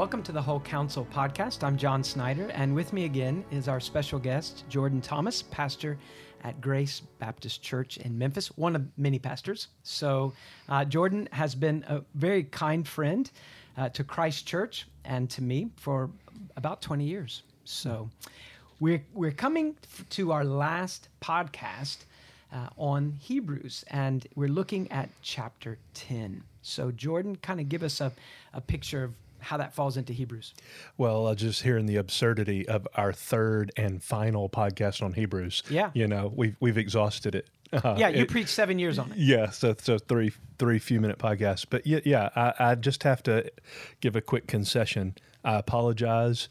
Welcome to the Whole Counsel podcast. I'm John Snyder, and with me again is our special guest, Jordan Thomas, pastor at Grace Baptist Church in Memphis, one of many pastors. So, uh, Jordan has been a very kind friend uh, to Christ Church and to me for about 20 years. So, we're, we're coming to our last podcast uh, on Hebrews, and we're looking at chapter 10. So, Jordan, kind of give us a, a picture of how that falls into Hebrews. Well, uh, just hearing the absurdity of our third and final podcast on Hebrews. Yeah. You know, we've, we've exhausted it. Uh, yeah, you it, preached seven years on it. Yeah, so so three three few minute podcasts. But yeah, yeah, I, I just have to give a quick concession. I apologize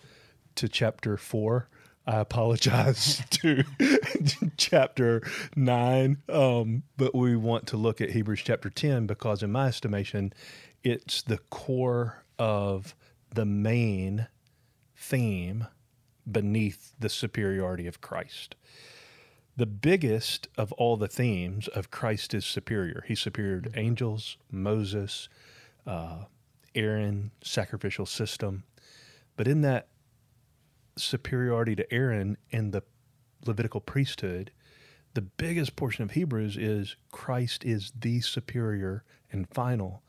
to chapter four. I apologize to chapter nine, um, but we want to look at Hebrews chapter ten because, in my estimation, it's the core of the main theme beneath the superiority of Christ. The biggest of all the themes of Christ is superior. He's superior to angels, Moses, uh, Aaron, sacrificial system. But in that superiority to Aaron and the Levitical priesthood, the biggest portion of Hebrews is Christ is the superior and final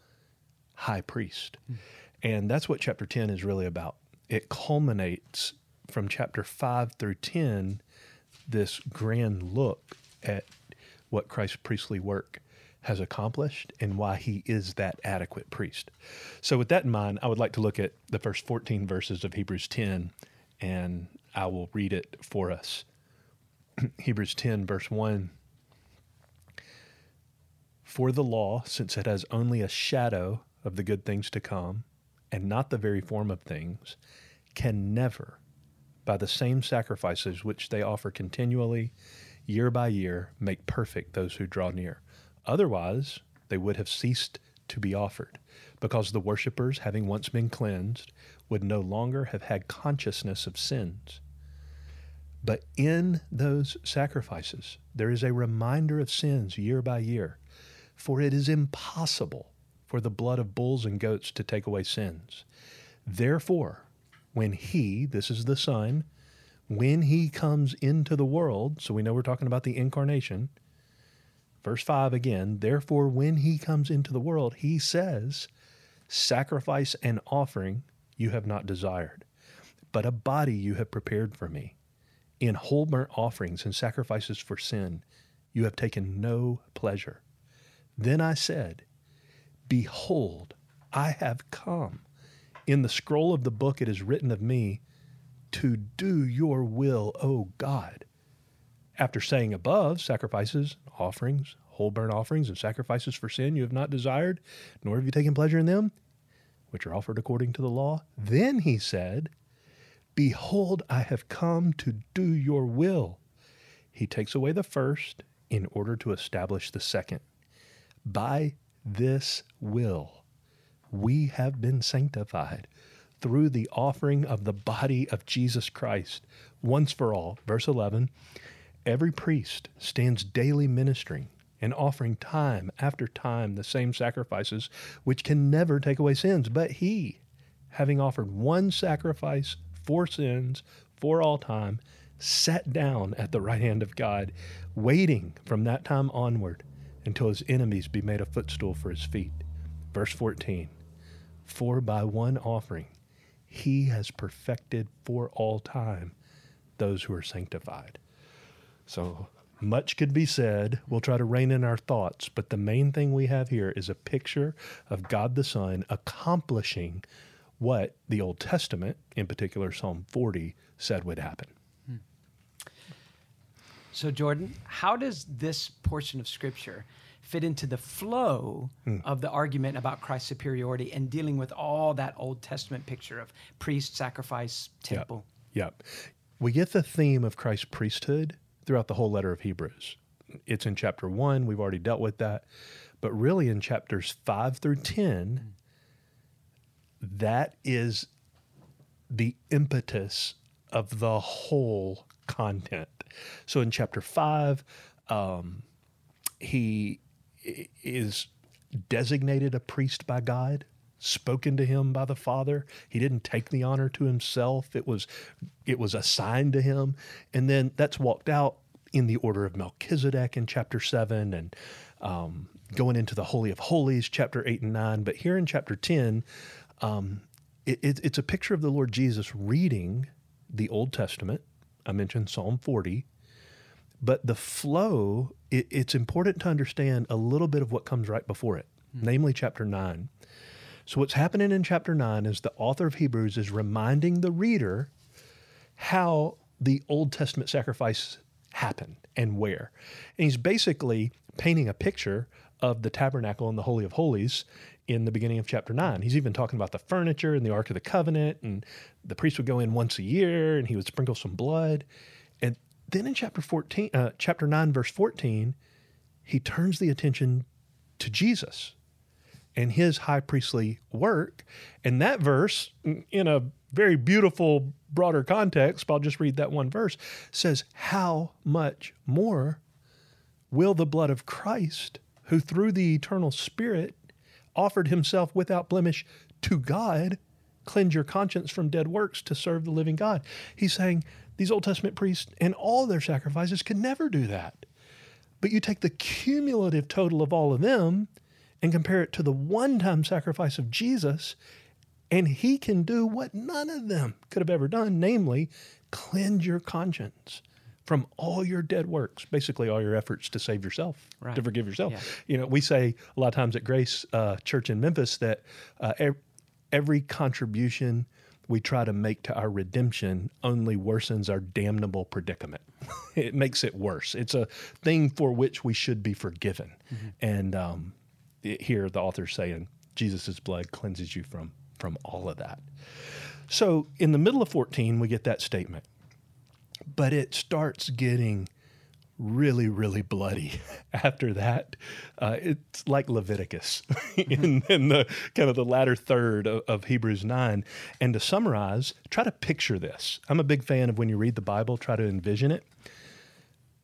high priest. Mm. And that's what chapter 10 is really about. It culminates from chapter 5 through 10, this grand look at what Christ's priestly work has accomplished and why he is that adequate priest. So, with that in mind, I would like to look at the first 14 verses of Hebrews 10, and I will read it for us. Hebrews 10, verse 1. For the law, since it has only a shadow of the good things to come, and not the very form of things, can never, by the same sacrifices which they offer continually, year by year, make perfect those who draw near. Otherwise, they would have ceased to be offered, because the worshippers, having once been cleansed, would no longer have had consciousness of sins. But in those sacrifices, there is a reminder of sins year by year, for it is impossible for the blood of bulls and goats to take away sins. Therefore, when he, this is the Son, when he comes into the world, so we know we're talking about the incarnation, verse 5 again, therefore, when he comes into the world, he says, Sacrifice and offering you have not desired, but a body you have prepared for me. In whole burnt offerings and sacrifices for sin, you have taken no pleasure. Then I said, Behold, I have come. In the scroll of the book it is written of me, to do your will, O God. After saying above, sacrifices, offerings, whole burnt offerings, and sacrifices for sin you have not desired, nor have you taken pleasure in them, which are offered according to the law, then he said, Behold, I have come to do your will. He takes away the first in order to establish the second. By this will we have been sanctified through the offering of the body of Jesus Christ once for all. Verse 11 Every priest stands daily ministering and offering time after time the same sacrifices which can never take away sins. But he, having offered one sacrifice for sins for all time, sat down at the right hand of God, waiting from that time onward until his enemies be made a footstool for his feet. Verse 14 For by one offering he has perfected for all time those who are sanctified. So much could be said. We'll try to rein in our thoughts, but the main thing we have here is a picture of God the Son accomplishing what the Old Testament, in particular Psalm 40, said would happen. So, Jordan, how does this portion of Scripture fit into the flow mm. of the argument about Christ's superiority and dealing with all that Old Testament picture of priest, sacrifice, temple? Yep. yep. We get the theme of Christ's priesthood throughout the whole letter of Hebrews. It's in chapter one, we've already dealt with that. But really, in chapters five through 10, mm. that is the impetus of the whole content so in chapter five, um, he is designated a priest by God spoken to him by the Father. He didn't take the honor to himself. It was it was assigned to him. And then that's walked out in the order of Melchizedek in chapter 7 and um, going into the Holy of Holies, chapter 8 and 9. But here in chapter 10, um, it, it, it's a picture of the Lord Jesus reading the Old Testament. I mentioned Psalm 40. But the flow, it, it's important to understand a little bit of what comes right before it, mm-hmm. namely chapter 9. So, what's happening in chapter 9 is the author of Hebrews is reminding the reader how the Old Testament sacrifice happened and where. And he's basically painting a picture of the tabernacle and the Holy of Holies in the beginning of chapter 9. He's even talking about the furniture and the Ark of the Covenant, and the priest would go in once a year and he would sprinkle some blood. And then in chapter 14, uh, chapter 9, verse 14, he turns the attention to Jesus and his high priestly work. And that verse, in a very beautiful, broader context, but I'll just read that one verse, says, How much more will the blood of Christ, who through the eternal Spirit offered himself without blemish to God, cleanse your conscience from dead works to serve the living God? He's saying these Old Testament priests and all their sacrifices could never do that. But you take the cumulative total of all of them and compare it to the one time sacrifice of Jesus, and he can do what none of them could have ever done, namely, cleanse your conscience from all your dead works, basically all your efforts to save yourself, right. to forgive yourself. Yeah. You know, we say a lot of times at Grace uh, Church in Memphis that uh, every contribution we try to make to our redemption only worsens our damnable predicament. it makes it worse. It's a thing for which we should be forgiven. Mm-hmm. And um, here the author's saying Jesus' blood cleanses you from from all of that. So in the middle of 14, we get that statement. But it starts getting really, really bloody after that. Uh, it's like Leviticus in, in, the kind of the latter third of, of, Hebrews 9. And to summarize, try to picture this. I'm a big fan of when you read the Bible, try to envision it.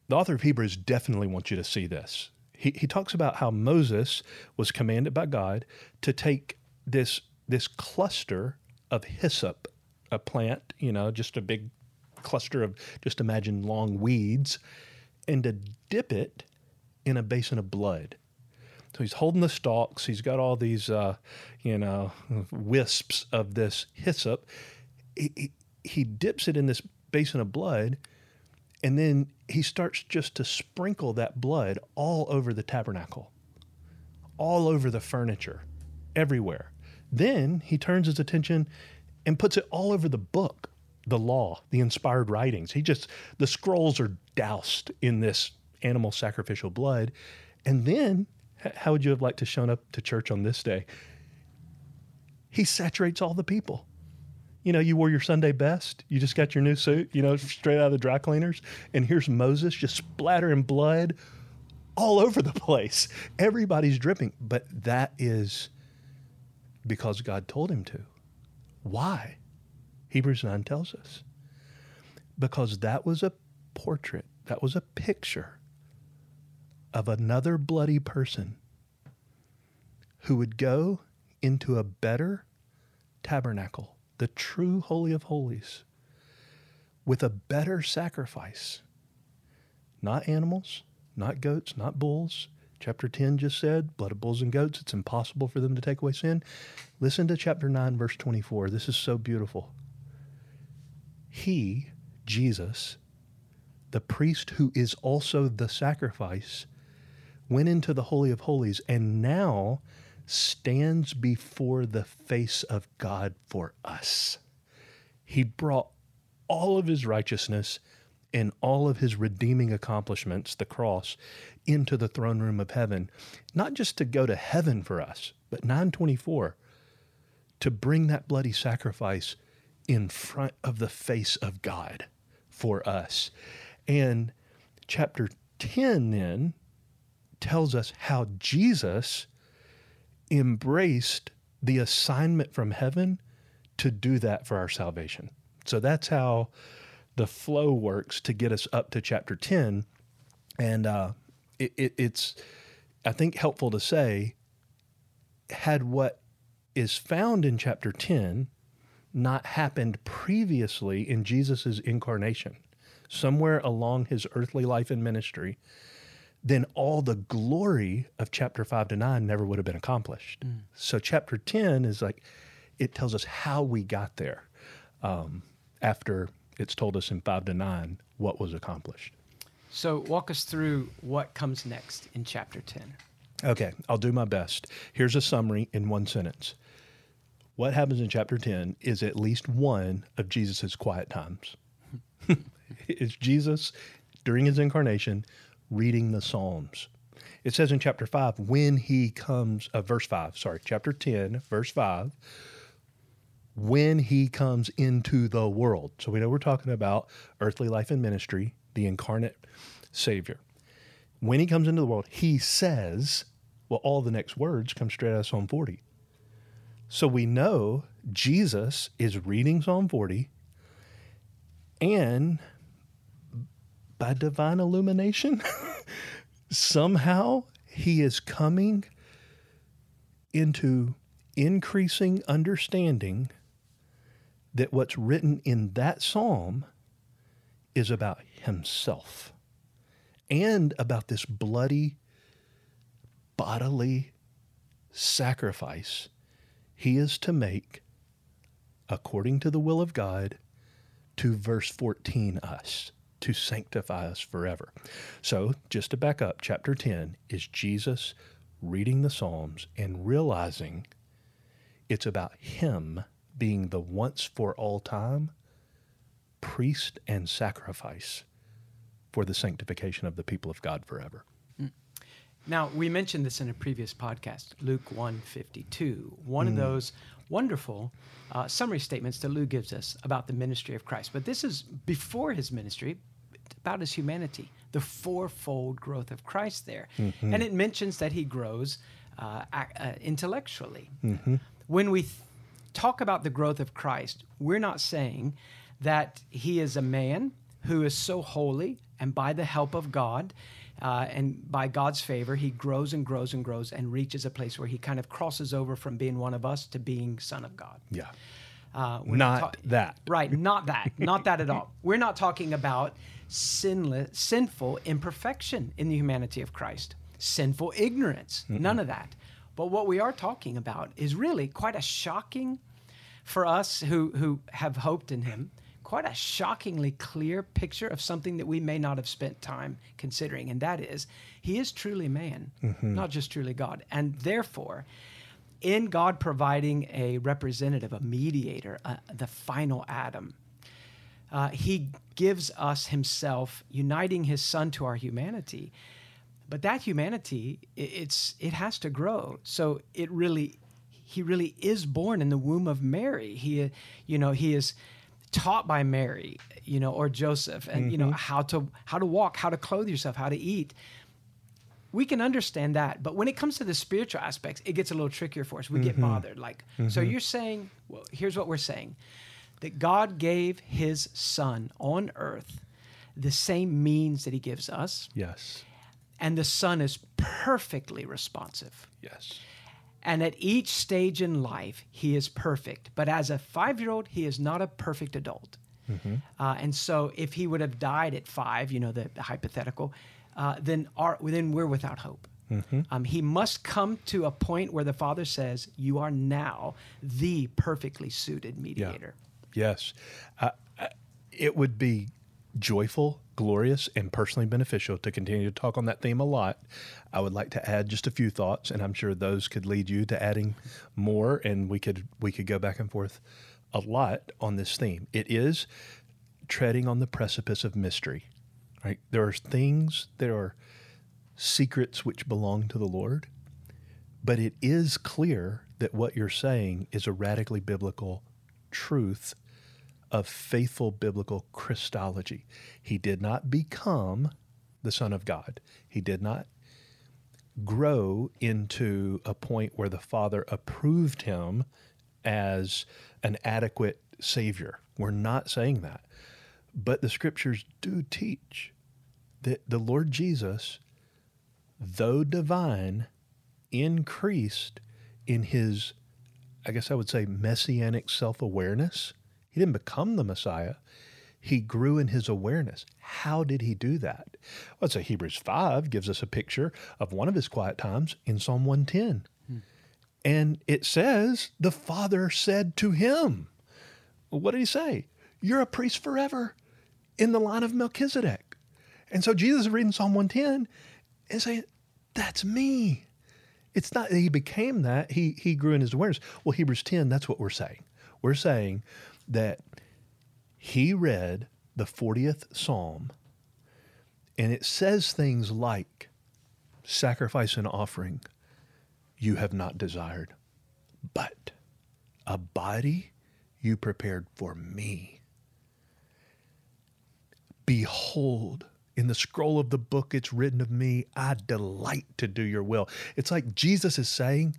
The author of Hebrews definitely wants you to see this he, he talks about how Moses was commanded by God to take this this cluster of hyssop, a plant, you know, just a big cluster of just imagine long weeds, and to dip it in a basin of blood. So he's holding the stalks. He's got all these, uh, you know, wisps of this hyssop. He, he, he dips it in this basin of blood, and then he starts just to sprinkle that blood all over the tabernacle, all over the furniture, everywhere. Then he turns his attention and puts it all over the book, the law, the inspired writings. He just, the scrolls are doused in this animal sacrificial blood. And then, how would you have liked to shown up to church on this day? He saturates all the people you know, you wore your Sunday best. You just got your new suit, you know, straight out of the dry cleaners. And here's Moses just splattering blood all over the place. Everybody's dripping. But that is because God told him to. Why? Hebrews 9 tells us. Because that was a portrait, that was a picture of another bloody person who would go into a better tabernacle the true Holy of Holies, with a better sacrifice. Not animals, not goats, not bulls. Chapter 10 just said, blood of bulls and goats, it's impossible for them to take away sin. Listen to chapter 9, verse 24. This is so beautiful. He, Jesus, the priest who is also the sacrifice, went into the Holy of Holies and now stands before the face of God for us. He brought all of his righteousness and all of his redeeming accomplishments, the cross, into the throne room of heaven, not just to go to heaven for us, but 924, to bring that bloody sacrifice in front of the face of God for us. And chapter 10 then tells us how Jesus embraced the assignment from heaven to do that for our salvation. So that's how the flow works to get us up to chapter 10. And uh, it, it, it's, I think, helpful to say, had what is found in chapter 10 not happened previously in Jesus' incarnation, somewhere along his earthly life and ministry, then all the glory of chapter 5 to 9 never would have been accomplished. Mm. So, chapter 10 is like, it tells us how we got there um, after it's told us in 5 to 9 what was accomplished. So, walk us through what comes next in chapter 10. Okay, I'll do my best. Here's a summary in one sentence. What happens in chapter 10 is at least one of Jesus' quiet times. it's Jesus during his incarnation reading the Psalms. It says in chapter 5, when he comes, uh, verse 5, sorry, chapter 10, verse 5, when he comes into the world. So we know we're talking about earthly life and ministry, the incarnate Savior. When he comes into the world, he says, well, all the next words come straight out of Psalm 40. So we know Jesus is reading Psalm 40 and by divine illumination, somehow he is coming into increasing understanding that what's written in that psalm is about himself and about this bloody bodily sacrifice he is to make according to the will of God to verse 14 us to sanctify us forever. So, just to back up, chapter 10 is Jesus reading the Psalms and realizing it's about him being the once for all time priest and sacrifice for the sanctification of the people of God forever. Now, we mentioned this in a previous podcast, Luke 152, one mm. of those wonderful uh, summary statements that Luke gives us about the ministry of Christ. But this is before his ministry, about his humanity, the fourfold growth of Christ there. Mm-hmm. And it mentions that he grows uh, uh, intellectually. Mm-hmm. When we th- talk about the growth of Christ, we're not saying that he is a man who is so holy and by the help of God uh, and by God's favor, he grows and grows and grows and reaches a place where he kind of crosses over from being one of us to being Son of God. Yeah. Uh, not ta- that. Right. Not that. not that at all. We're not talking about sinless, sinful imperfection in the humanity of Christ, sinful ignorance. Mm-mm. None of that. But what we are talking about is really quite a shocking for us who, who have hoped in him quite a shockingly clear picture of something that we may not have spent time considering, and that is he is truly man, mm-hmm. not just truly God. And therefore, in God providing a representative, a mediator, uh, the final Adam, uh, he gives us himself, uniting his son to our humanity. But that humanity, it's it has to grow. So it really, he really is born in the womb of Mary. He, you know, he is taught by Mary, you know, or Joseph, and mm-hmm. you know mm-hmm. how to how to walk, how to clothe yourself, how to eat. We can understand that, but when it comes to the spiritual aspects, it gets a little trickier for us. We mm-hmm. get bothered. Like, mm-hmm. so you're saying, well, here's what we're saying: that God gave His Son on earth the same means that He gives us. Yes. And the Son is perfectly responsive. Yes. And at each stage in life, he is perfect. But as a five year old, he is not a perfect adult. Mm-hmm. Uh, and so if he would have died at five, you know, the, the hypothetical, uh, then, our, then we're without hope. Mm-hmm. Um, he must come to a point where the Father says, You are now the perfectly suited mediator. Yeah. Yes. Uh, uh it would be joyful, glorious, and personally beneficial to continue to talk on that theme a lot. I would like to add just a few thoughts, and I'm sure those could lead you to adding more, and we could we could go back and forth a lot on this theme. It is treading on the precipice of mystery. Right? There are things, there are secrets which belong to the Lord, but it is clear that what you're saying is a radically biblical truth of faithful biblical Christology. He did not become the Son of God. He did not grow into a point where the Father approved him as an adequate Savior. We're not saying that. But the scriptures do teach that the Lord Jesus, though divine, increased in his I guess I would say, messianic self awareness. He didn't become the Messiah. He grew in his awareness. How did he do that? Well, so Hebrews 5 gives us a picture of one of his quiet times in Psalm 110. Hmm. And it says, The Father said to him, What did he say? You're a priest forever in the line of Melchizedek. And so Jesus is reading Psalm 110 and saying, That's me. It's not that he became that, he, he grew in his awareness. Well, Hebrews 10, that's what we're saying. We're saying that he read the 40th Psalm and it says things like, Sacrifice and offering you have not desired, but a body you prepared for me. Behold, in the scroll of the book, it's written of me, I delight to do your will. It's like Jesus is saying,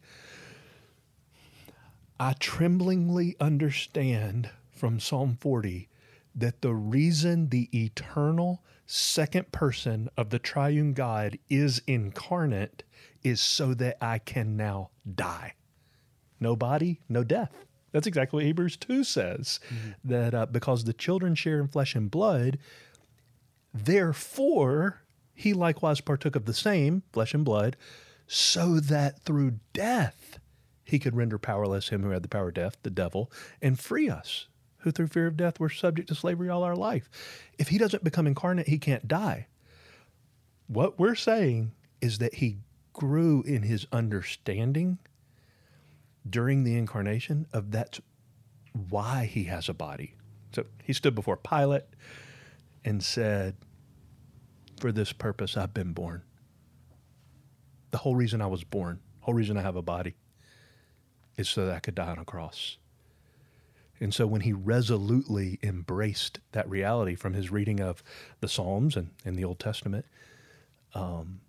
I tremblingly understand from Psalm 40 that the reason the eternal second person of the triune God is incarnate is so that I can now die. No body, no death. That's exactly what Hebrews 2 says. Mm-hmm. That uh, because the children share in flesh and blood, Therefore, he likewise partook of the same, flesh and blood, so that through death he could render powerless him who had the power of death, the devil, and free us, who through fear of death were subject to slavery all our life. If he doesn't become incarnate, he can't die. What we're saying is that he grew in his understanding during the incarnation of that's why he has a body. So he stood before Pilate and said, For this purpose I've been born. The whole reason I was born, whole reason I have a body, is so that I could die on a cross. And so when he resolutely embraced that reality from his reading of the Psalms and, and the Old Testament, um,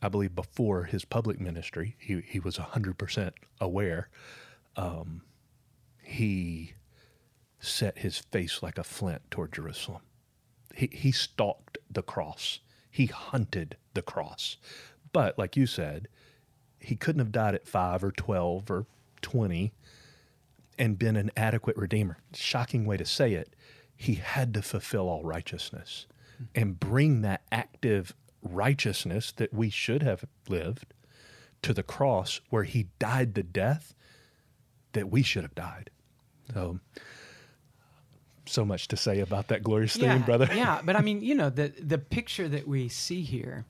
I believe before his public ministry, he, he was 100% aware. Um, he set his face like a flint toward Jerusalem. He, he stalked the cross. He hunted the cross. But like you said, he couldn't have died at five or 12 or 20 and been an adequate redeemer. Shocking way to say it. He had to fulfill all righteousness and bring that active righteousness that we should have lived to the cross where he died the death that we should have died. So so much to say about that glorious yeah, theme, brother. yeah, but I mean, you know, the the picture that we see here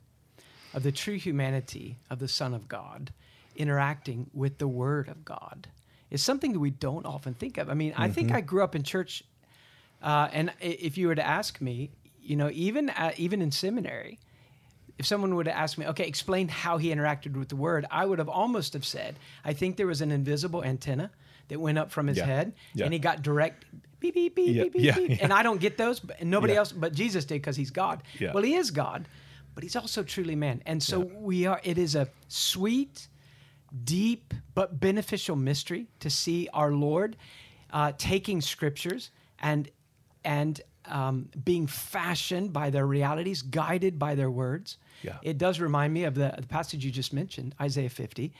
of the true humanity of the Son of God interacting with the Word of God is something that we don't often think of. I mean, mm-hmm. I think mm-hmm. I grew up in church, uh, and if you were to ask me, you know, even at, even in seminary, if someone would have asked me, okay, explain how he interacted with the Word, I would have almost have said, I think there was an invisible antenna that went up from his yeah. head, yeah. and he got direct beep beep beep yeah, beep beep, beep. And I don't get those, and nobody else, but Jesus did because he's God. Well, he is God, but he's also truly man, and so we are. It is a sweet, deep but beneficial mystery to see our Lord uh, taking scriptures and and um, being fashioned by their realities, guided by their words. Yeah. It does remind me of the, the passage you just mentioned, Isaiah 50,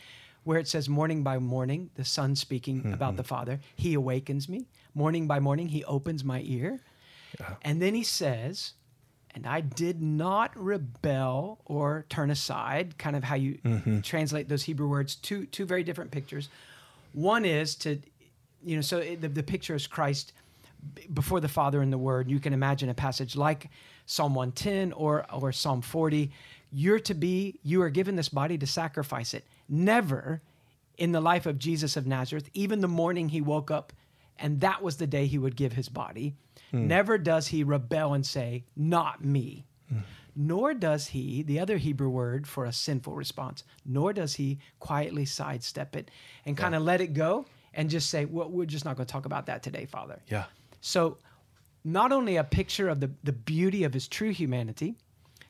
where it says, Morning by morning, the Son speaking mm-hmm. about the Father, He awakens me. Morning by morning, He opens my ear. Yeah. And then He says, and I did not rebel or turn aside, kind of how you mm-hmm. translate those Hebrew words, two, two very different pictures. One is to, you know, so it, the, the picture is Christ before the Father and the Word. You can imagine a passage like Psalm 110 or, or Psalm 40. You're to be, you are given this body to sacrifice it. Never in the life of Jesus of Nazareth, even the morning he woke up, and that was the day he would give his body, hmm. never does he rebel and say, Not me. Hmm. Nor does he, the other Hebrew word for a sinful response, nor does he quietly sidestep it and kind of yeah. let it go and just say, Well, we're just not going to talk about that today, Father. Yeah. So, not only a picture of the, the beauty of his true humanity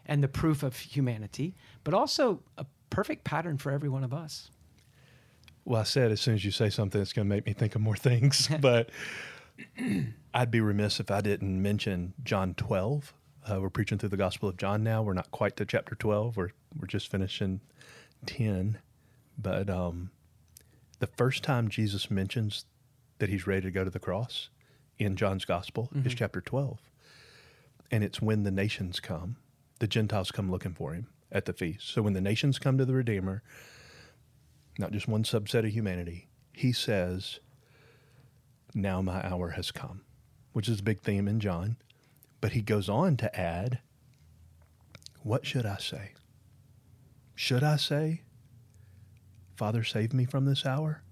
and the proof of humanity, but also a perfect pattern for every one of us. Well, I said as soon as you say something, it's going to make me think of more things. but I'd be remiss if I didn't mention John 12. Uh, we're preaching through the Gospel of John now. We're not quite to chapter 12. We're, we're just finishing 10. But um, the first time Jesus mentions that he's ready to go to the cross in John's gospel is chapter 12. And it's when the nations come, the Gentiles come looking for him at the feast. So when the nations come to the Redeemer, not just one subset of humanity, he says, Now my hour has come, which is a big theme in John. But he goes on to add, What should I say? Should I say, Father, save me from this hour?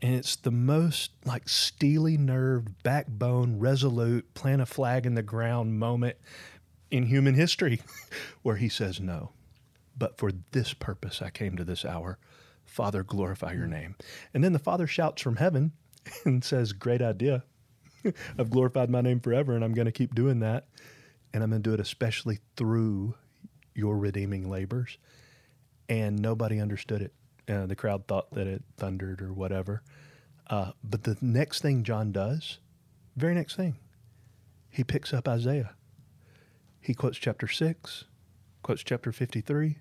And it's the most like steely nerved, backbone, resolute, plant a flag in the ground moment in human history where he says, No, but for this purpose I came to this hour. Father, glorify your name. And then the Father shouts from heaven and says, Great idea. I've glorified my name forever, and I'm going to keep doing that. And I'm going to do it especially through your redeeming labors. And nobody understood it. Uh, the crowd thought that it thundered or whatever. Uh, but the next thing John does, very next thing, he picks up Isaiah. He quotes chapter 6, quotes chapter 53,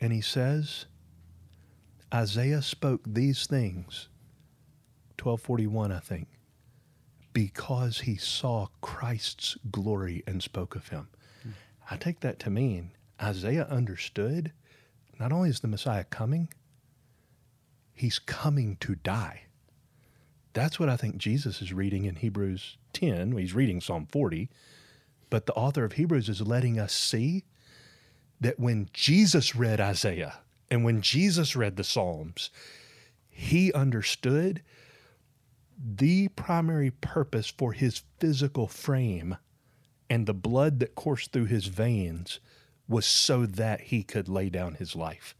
and he says, Isaiah spoke these things, 1241, I think, because he saw Christ's glory and spoke of him. I take that to mean Isaiah understood not only is the Messiah coming, he's coming to die. That's what I think Jesus is reading in Hebrews 10. He's reading Psalm 40, but the author of Hebrews is letting us see that when Jesus read Isaiah and when Jesus read the Psalms, he understood the primary purpose for his physical frame and the blood that coursed through his veins was so that he could lay down his life.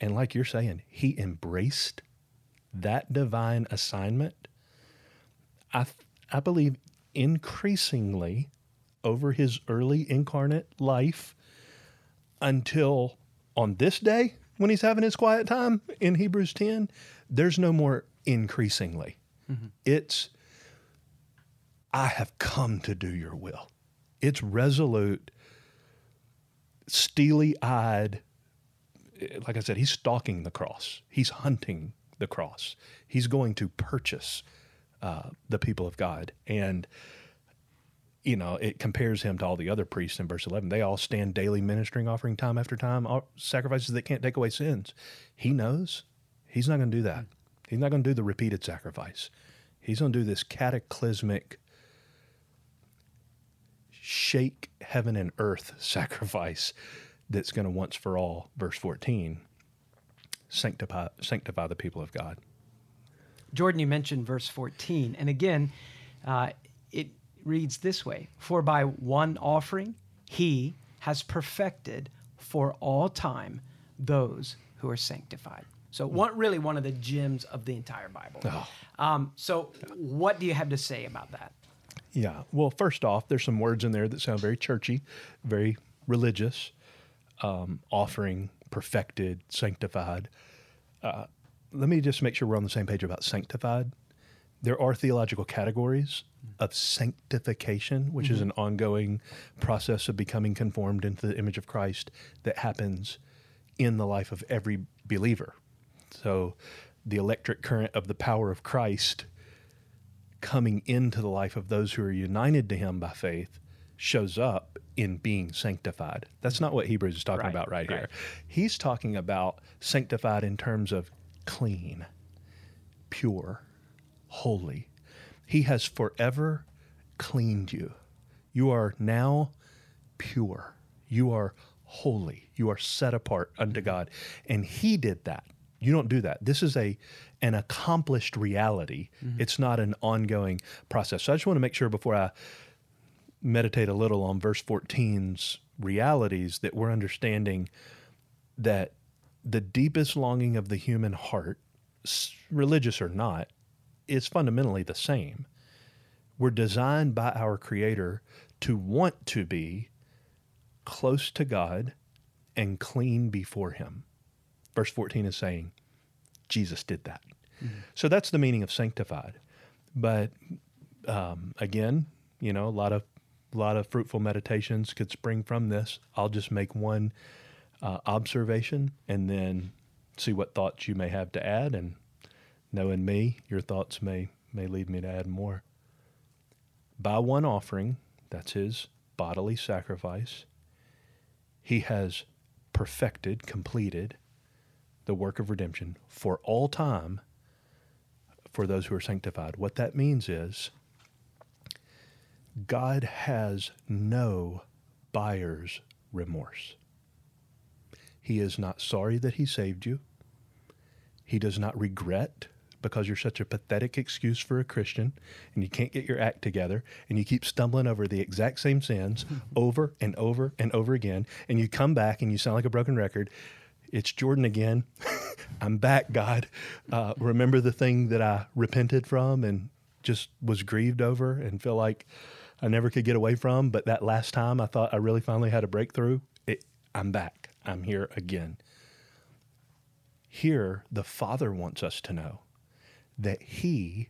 And like you're saying, he embraced that divine assignment. I, I believe increasingly over his early incarnate life until on this day when he's having his quiet time in Hebrews 10, there's no more increasingly. Mm-hmm. It's, I have come to do your will. It's resolute steely eyed. Like I said, he's stalking the cross. He's hunting the cross. He's going to purchase uh, the people of God. And, you know, it compares him to all the other priests in verse 11. They all stand daily ministering, offering time after time, sacrifices that can't take away sins. He knows he's not going to do that. He's not going to do the repeated sacrifice. He's going to do this cataclysmic shake heaven and earth sacrifice that's going to once for all, verse 14, sanctify, sanctify the people of God. Jordan, you mentioned verse 14. And again, uh, it reads this way For by one offering, he has perfected for all time those who are sanctified. So, one, really one of the gems of the entire Bible. Oh. Um, so, what do you have to say about that? Yeah. Well, first off, there's some words in there that sound very churchy, very religious, um, offering, perfected, sanctified. Uh, let me just make sure we're on the same page about sanctified. There are theological categories of sanctification, which mm-hmm. is an ongoing process of becoming conformed into the image of Christ that happens in the life of every believer. So, the electric current of the power of Christ coming into the life of those who are united to him by faith shows up in being sanctified. That's not what Hebrews is talking right, about right, right, here. He's talking about sanctified in terms of clean, pure, holy. He has forever cleaned you. You are now pure. You are holy. You are set apart unto God. And He did that. You don't do that. This is a an accomplished reality. Mm-hmm. It's not an ongoing process. So I just want to make sure before I meditate a little on verse 14's realities that we're understanding that the deepest longing of the human heart, religious or not, is fundamentally the same. We're designed by our Creator to want to be close to God and clean before Him. Verse 14 is saying, Jesus did that. Mm-hmm. So that's the meaning of sanctified. But um, again, you know, a lot of a lot of fruitful meditations could spring from this. I'll just make one uh, observation and then see what thoughts you may have to add, and knowing me, your thoughts may may lead me to add more. By one offering, that's his bodily sacrifice, he has perfected, completed the work of redemption for all time for those who are sanctified. What that means is God has no buyer's remorse. He is not sorry that he saved you. He does not regret because you're such a pathetic excuse for a Christian and you can't get your act together and you keep stumbling over the exact same sins over and over and over again and you come back and you sound like a broken record. It's Jordan again. I'm back, God. Uh, remember the thing that I repented from and just was grieved over and feel like I never could get away from. But that last time I thought I really finally had a breakthrough, it, I'm back. I'm here again. Here, the Father wants us to know that He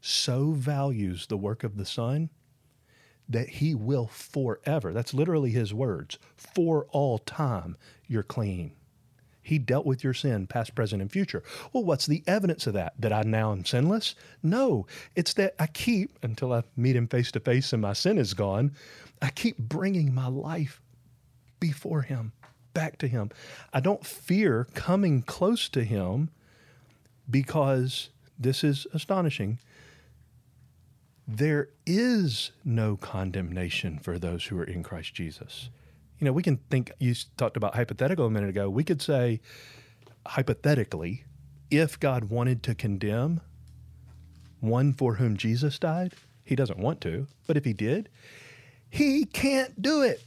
so values the work of the Son that He will forever, that's literally His words, for all time, you're clean. He dealt with your sin, past, present, and future. Well, what's the evidence of that? That I now am sinless? No, it's that I keep, until I meet Him face to face and my sin is gone, I keep bringing my life before Him, back to Him. I don't fear coming close to Him because this is astonishing. There is no condemnation for those who are in Christ Jesus. You know, we can think, you talked about hypothetical a minute ago. We could say, hypothetically, if God wanted to condemn one for whom Jesus died, he doesn't want to, but if he did, he can't do it.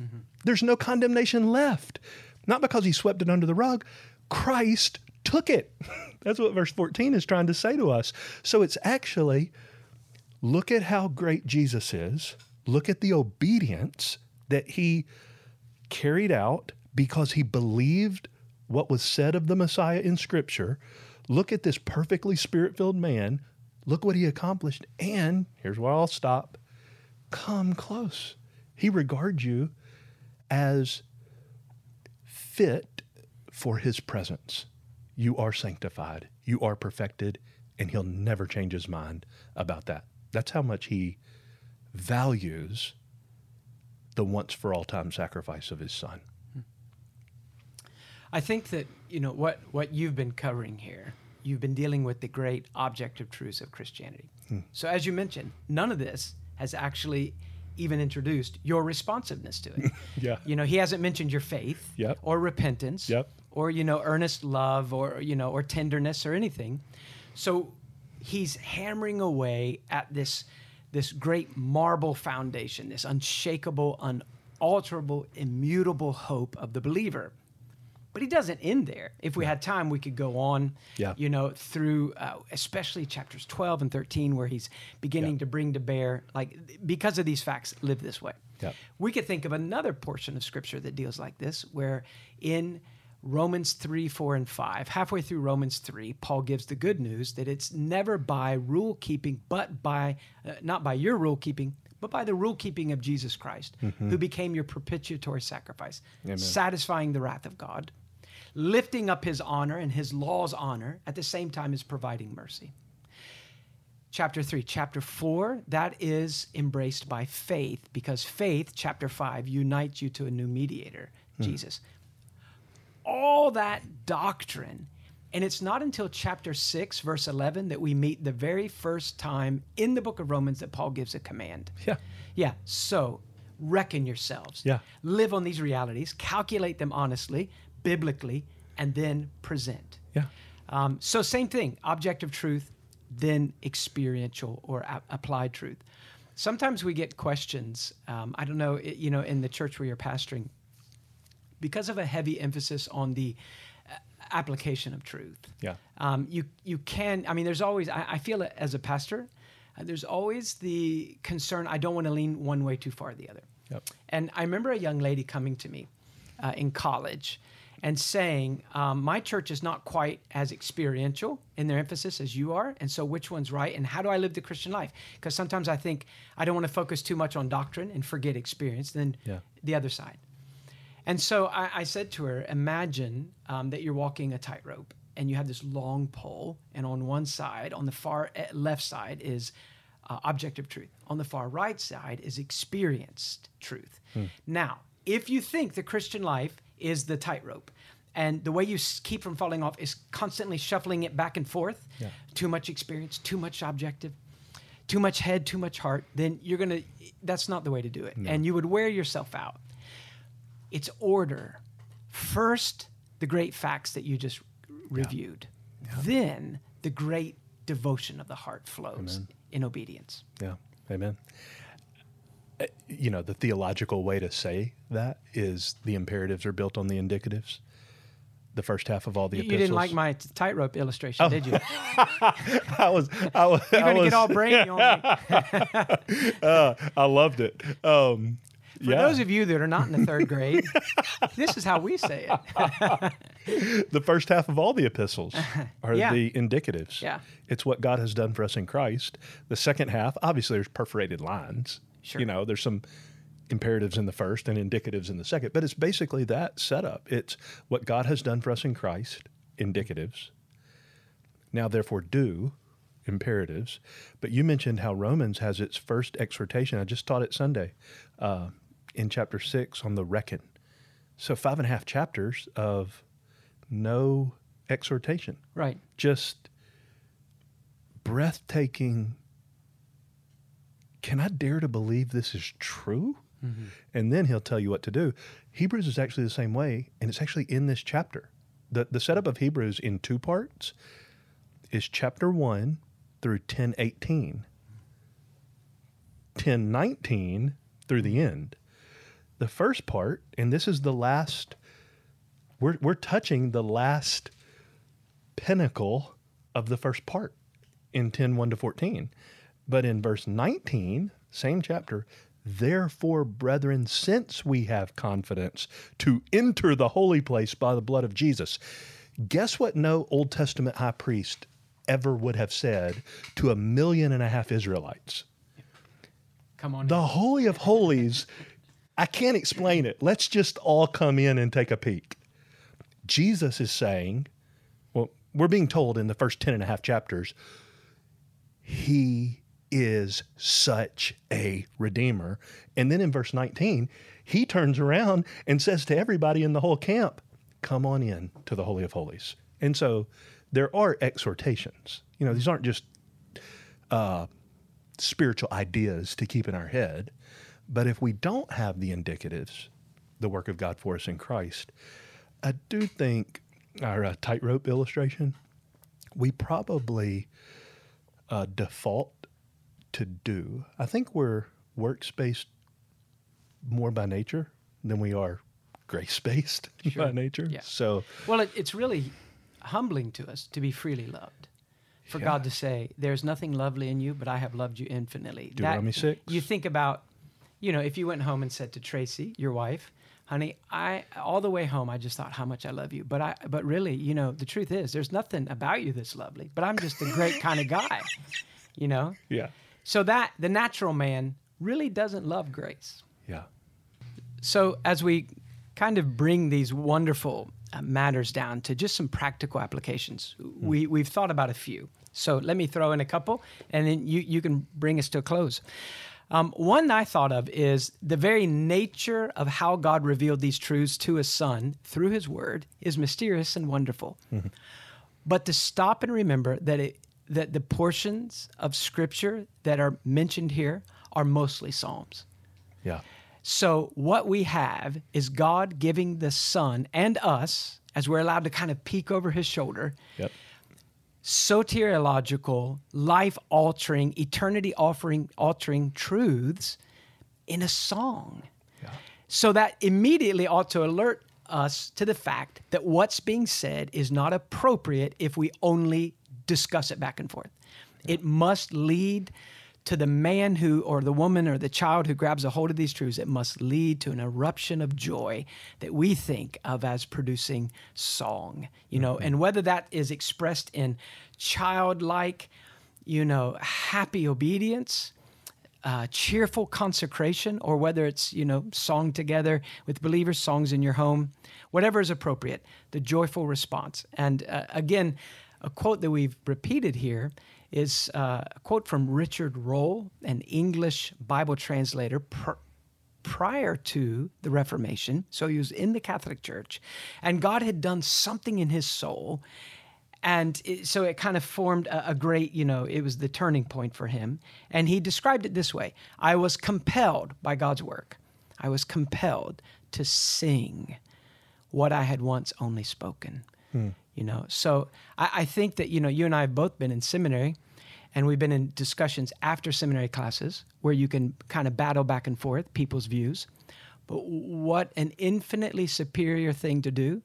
Mm-hmm. There's no condemnation left. Not because he swept it under the rug. Christ took it. That's what verse 14 is trying to say to us. So it's actually look at how great Jesus is, look at the obedience that he carried out because he believed what was said of the Messiah in Scripture. Look at this perfectly spirit filled man. Look what he accomplished. And here's where I'll stop come close. He regards you as fit for his presence you are sanctified, you are perfected, and he'll never change his mind about that. That's how much he values the once for all time sacrifice of his son. I think that, you know, what, what you've been covering here, you've been dealing with the great objective truths of Christianity. Hmm. So, as you mentioned, none of this has actually even introduced your responsiveness to it. yeah. You know, he hasn't mentioned your faith yep. or repentance yep or you know earnest love or you know or tenderness or anything so he's hammering away at this this great marble foundation this unshakable unalterable immutable hope of the believer but he doesn't end there if we had time we could go on yeah. you know through uh, especially chapters 12 and 13 where he's beginning yeah. to bring to bear like because of these facts live this way yeah. we could think of another portion of scripture that deals like this where in Romans 3, 4, and 5. Halfway through Romans 3, Paul gives the good news that it's never by rule keeping, but by, uh, not by your rule keeping, but by the rule keeping of Jesus Christ, mm-hmm. who became your propitiatory sacrifice, Amen. satisfying the wrath of God, lifting up his honor and his law's honor at the same time as providing mercy. Chapter 3. Chapter 4, that is embraced by faith because faith, chapter 5, unites you to a new mediator, mm. Jesus all that doctrine. And it's not until chapter 6, verse 11, that we meet the very first time in the book of Romans that Paul gives a command. Yeah. Yeah. So reckon yourselves. Yeah. Live on these realities, calculate them honestly, biblically, and then present. Yeah. Um, so, same thing objective truth, then experiential or a- applied truth. Sometimes we get questions. Um, I don't know, you know, in the church where you're pastoring, because of a heavy emphasis on the uh, application of truth. Yeah. Um, you you can. I mean, there's always. I, I feel it as a pastor. Uh, there's always the concern. I don't want to lean one way too far the other. Yep. And I remember a young lady coming to me uh, in college and saying, um, "My church is not quite as experiential in their emphasis as you are, and so which one's right? And how do I live the Christian life? Because sometimes I think I don't want to focus too much on doctrine and forget experience. Then yeah. the other side." And so I, I said to her, imagine um, that you're walking a tightrope and you have this long pole, and on one side, on the far eh, left side, is uh, objective truth. On the far right side is experienced truth. Now, if you think the Christian life is the tightrope, and the way you keep from falling off is constantly shuffling it back and forth, Yeah. too much experience, too much objective, too much head, too much heart, then you're going to, that's not the way to do it. And you would wear yourself out. It's order. First, the great facts that you just reviewed. Then, the great devotion of the heart flows in obedience. Yeah. Amen. Uh, You know, the theological way to say that is the imperatives are built on the indicatives. The first half of all the You, you epistles. didn't like my tightrope illustration, did you? I was, I was, You're I going to was, get all brainy on me. uh, I loved it. Um, For yeah. those of you that are not in the third grade, this is how we say it. the first half of all the epistles are Yeah. the indicatives. Yeah. It's what God has done for us in Christ. The second half, obviously, there's perforated lines. Sure. You know, there's some imperatives in the first and indicatives in the second, but it's basically that setup. It's what God has done for us in Christ, indicatives. Now, therefore, do imperatives. But you mentioned how Romans has its first exhortation. I just taught it Sunday uh, in chapter six on the reckon. So, five and a half chapters of no exhortation, Right. just breathtaking. Can I dare to believe this is true? Mm-hmm. And then he'll tell you what to do. Hebrews is actually the same way, and it's actually in this chapter. The, the setup of Hebrews in two parts is chapter 1 through 1018, 1019 through the end. The first part, and this is the last, we're, we're touching the last pinnacle of the first part in 10 1 to 14. But in verse 19, same chapter, therefore, brethren, since we have confidence to enter the holy place by the blood of Jesus, guess what no Old Testament high priest ever would have said to a million and a half Israelites? Come on. The Holy of Holies, I can't explain it. Let's just all come in and take a peek. Jesus is saying, well, we're being told in the first 10 and a half chapters, he is such a redeemer. And then in verse 19, he turns around and says to everybody in the whole camp, come on in to the Holy of Holies. And so there are exhortations. You know, these aren't just uh, spiritual ideas to keep in our head. But if we don't have the indicatives, the work of God for us in Christ, I do think our uh, tightrope illustration, we probably uh, default to do. I think we're works-based more by nature than we are grace-based Sure. by nature. Yeah. So Well, it, it's really humbling to us to be freely loved. For Yeah. God to say, "There's nothing lovely in you, but I have loved you infinitely." That- Deuteronomy 6. You think about, you know, if you went home and said to Tracy, your wife, "Honey, I all the way home, I just thought how much I love you, but I, but really, you know, the truth is, there's nothing about you that's lovely, but I'm just a great kind of guy." You know, yeah, so that the natural man really doesn't love grace. yeah, So, as we kind of bring these wonderful uh, matters down to just some practical applications, we, we've thought about a few. So, let me throw in a couple and then you, you can bring us to a close. Um, one I thought of is the very nature of how God revealed these truths to his son through his word is mysterious and wonderful. But to stop and remember that it, that the portions of scripture that are mentioned here are mostly Psalms. yeah, So, what we have is God giving the Son and us, as we're allowed to kind of peek over his shoulder, yep, soteriological, life altering, eternity offering, altering truths in a song. So, that immediately ought to alert us to the fact that what's being said is not appropriate if we only discuss it back and forth. It must lead to the man who, or the woman, or the child who grabs a hold of these truths, it must lead to an eruption of joy that we think of as producing song, you know, and whether that is expressed in childlike, you know, happy obedience, uh, cheerful consecration or whether it's, you know, song together with believers, songs in your home, whatever is appropriate, the joyful response. And uh, again, a quote that we've repeated here is uh, a quote from Richard Rolle, an English Bible translator. Pr- prior to the Reformation. So he was in the Catholic Church, and God had done something in his soul. And it, so it kind of formed a, a, great, you know, it was the turning point for him. And he described it this way I was compelled by God's work. I was compelled to sing what I had once only spoken. Hmm. You know, so I, I think that, you know, you and I have both been in seminary and we've been in discussions after seminary classes where you can kind of battle back and forth people's views. But what an infinitely superior thing to do,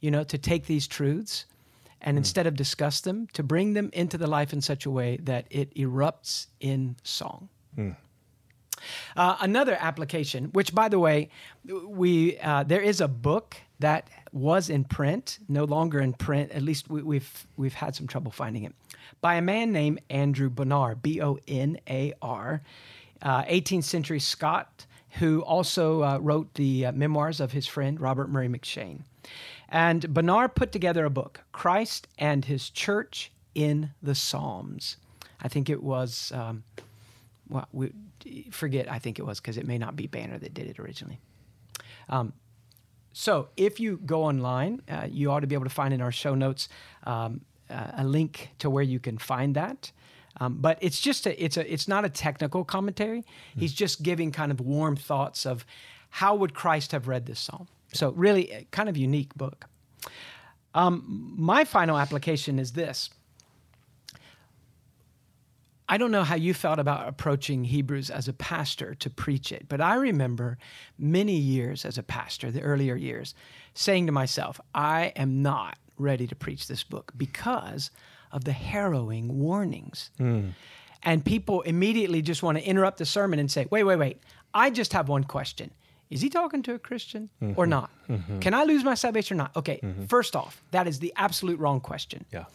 you know, to take these truths and mm. instead of discuss them, to bring them into the life in such a way that it erupts in song. Mm. Uh, another application, which by the way, we uh, there is a book that was in print, no longer in print. At least we, we've we've had some trouble finding it by a man named Andrew Bonar, B O N A R, uh, 18th century Scot, who also uh, wrote the uh, memoirs of his friend Robert Murray M'Cheyne. And Bonar put together a book, Christ and His Church in the Psalms. I think it was, um, well, we, forget, I think it was because it may not be Bonar that did it originally. Um, so if you go online, uh, you ought to be able to find in our show notes um, uh, a link to where you can find that. Um, but it's just a, it's a it's not a technical commentary. Mm-hmm. He's just giving kind of warm thoughts of how would Christ have read this psalm. So really, kind of unique book. Um, my final application is this. I don't know how you felt about approaching Hebrews as a pastor to preach it, but I remember many years as a pastor, the earlier years, saying to myself, I am not ready to preach this book because of the harrowing warnings. Mm. And people immediately just want to interrupt the sermon and say, wait, wait, wait, I just have one question. Is he talking to a Christian mm-hmm. or not? Mm-hmm. Can I lose my salvation or not? Okay, mm-hmm. first off, that is the absolute wrong question. Yeah.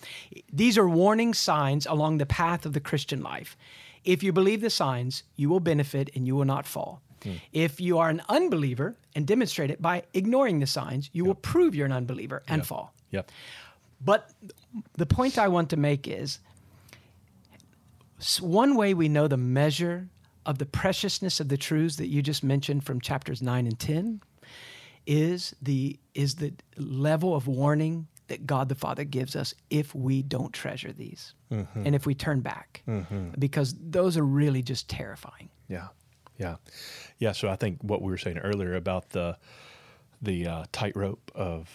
These are warning signs along the path of the Christian life. If you believe the signs, you will benefit and you will not fall. Mm. If you are an unbeliever and demonstrate it by ignoring the signs, you yep. will prove you're an unbeliever and yep. fall. Yep. But the point I want to make is one way we know the measure of the preciousness of the truths that you just mentioned from chapters 9 and 10 is the is the level of warning that God the Father gives us if we don't treasure these mm-hmm. and if we turn back mm-hmm. because those are really just terrifying. Yeah. Yeah. Yeah, so I think what we were saying earlier about the the uh, tightrope of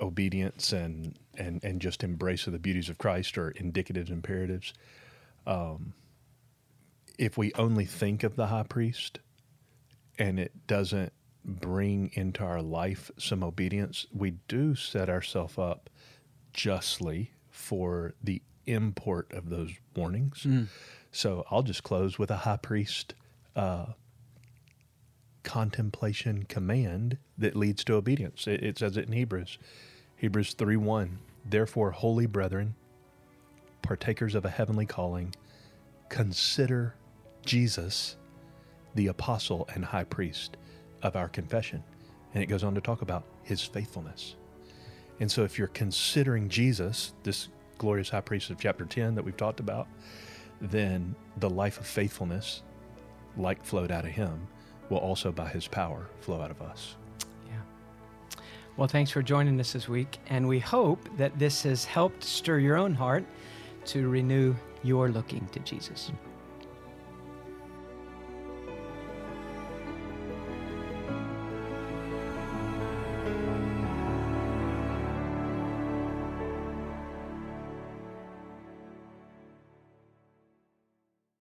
obedience and, and, and just embrace of the beauties of Christ or indicatives, imperatives. Um, if we only think of the high priest and it doesn't bring into our life some obedience, we do set ourselves up justly for the import of those warnings. Mm. So I'll just close with a high priest uh, contemplation command that leads to obedience. It, it says it in Hebrews. Hebrews 3 1. Therefore, holy brethren, partakers of a heavenly calling, consider Jesus the apostle and high priest of our confession. And it goes on to talk about his faithfulness. And so, if you're considering Jesus, this glorious high priest of chapter 10 that we've talked about, then the life of faithfulness, like flowed out of him, will also by his power flow out of us. Yeah. Well, thanks for joining us this week. And we hope that this has helped stir your own heart to renew your looking to Jesus.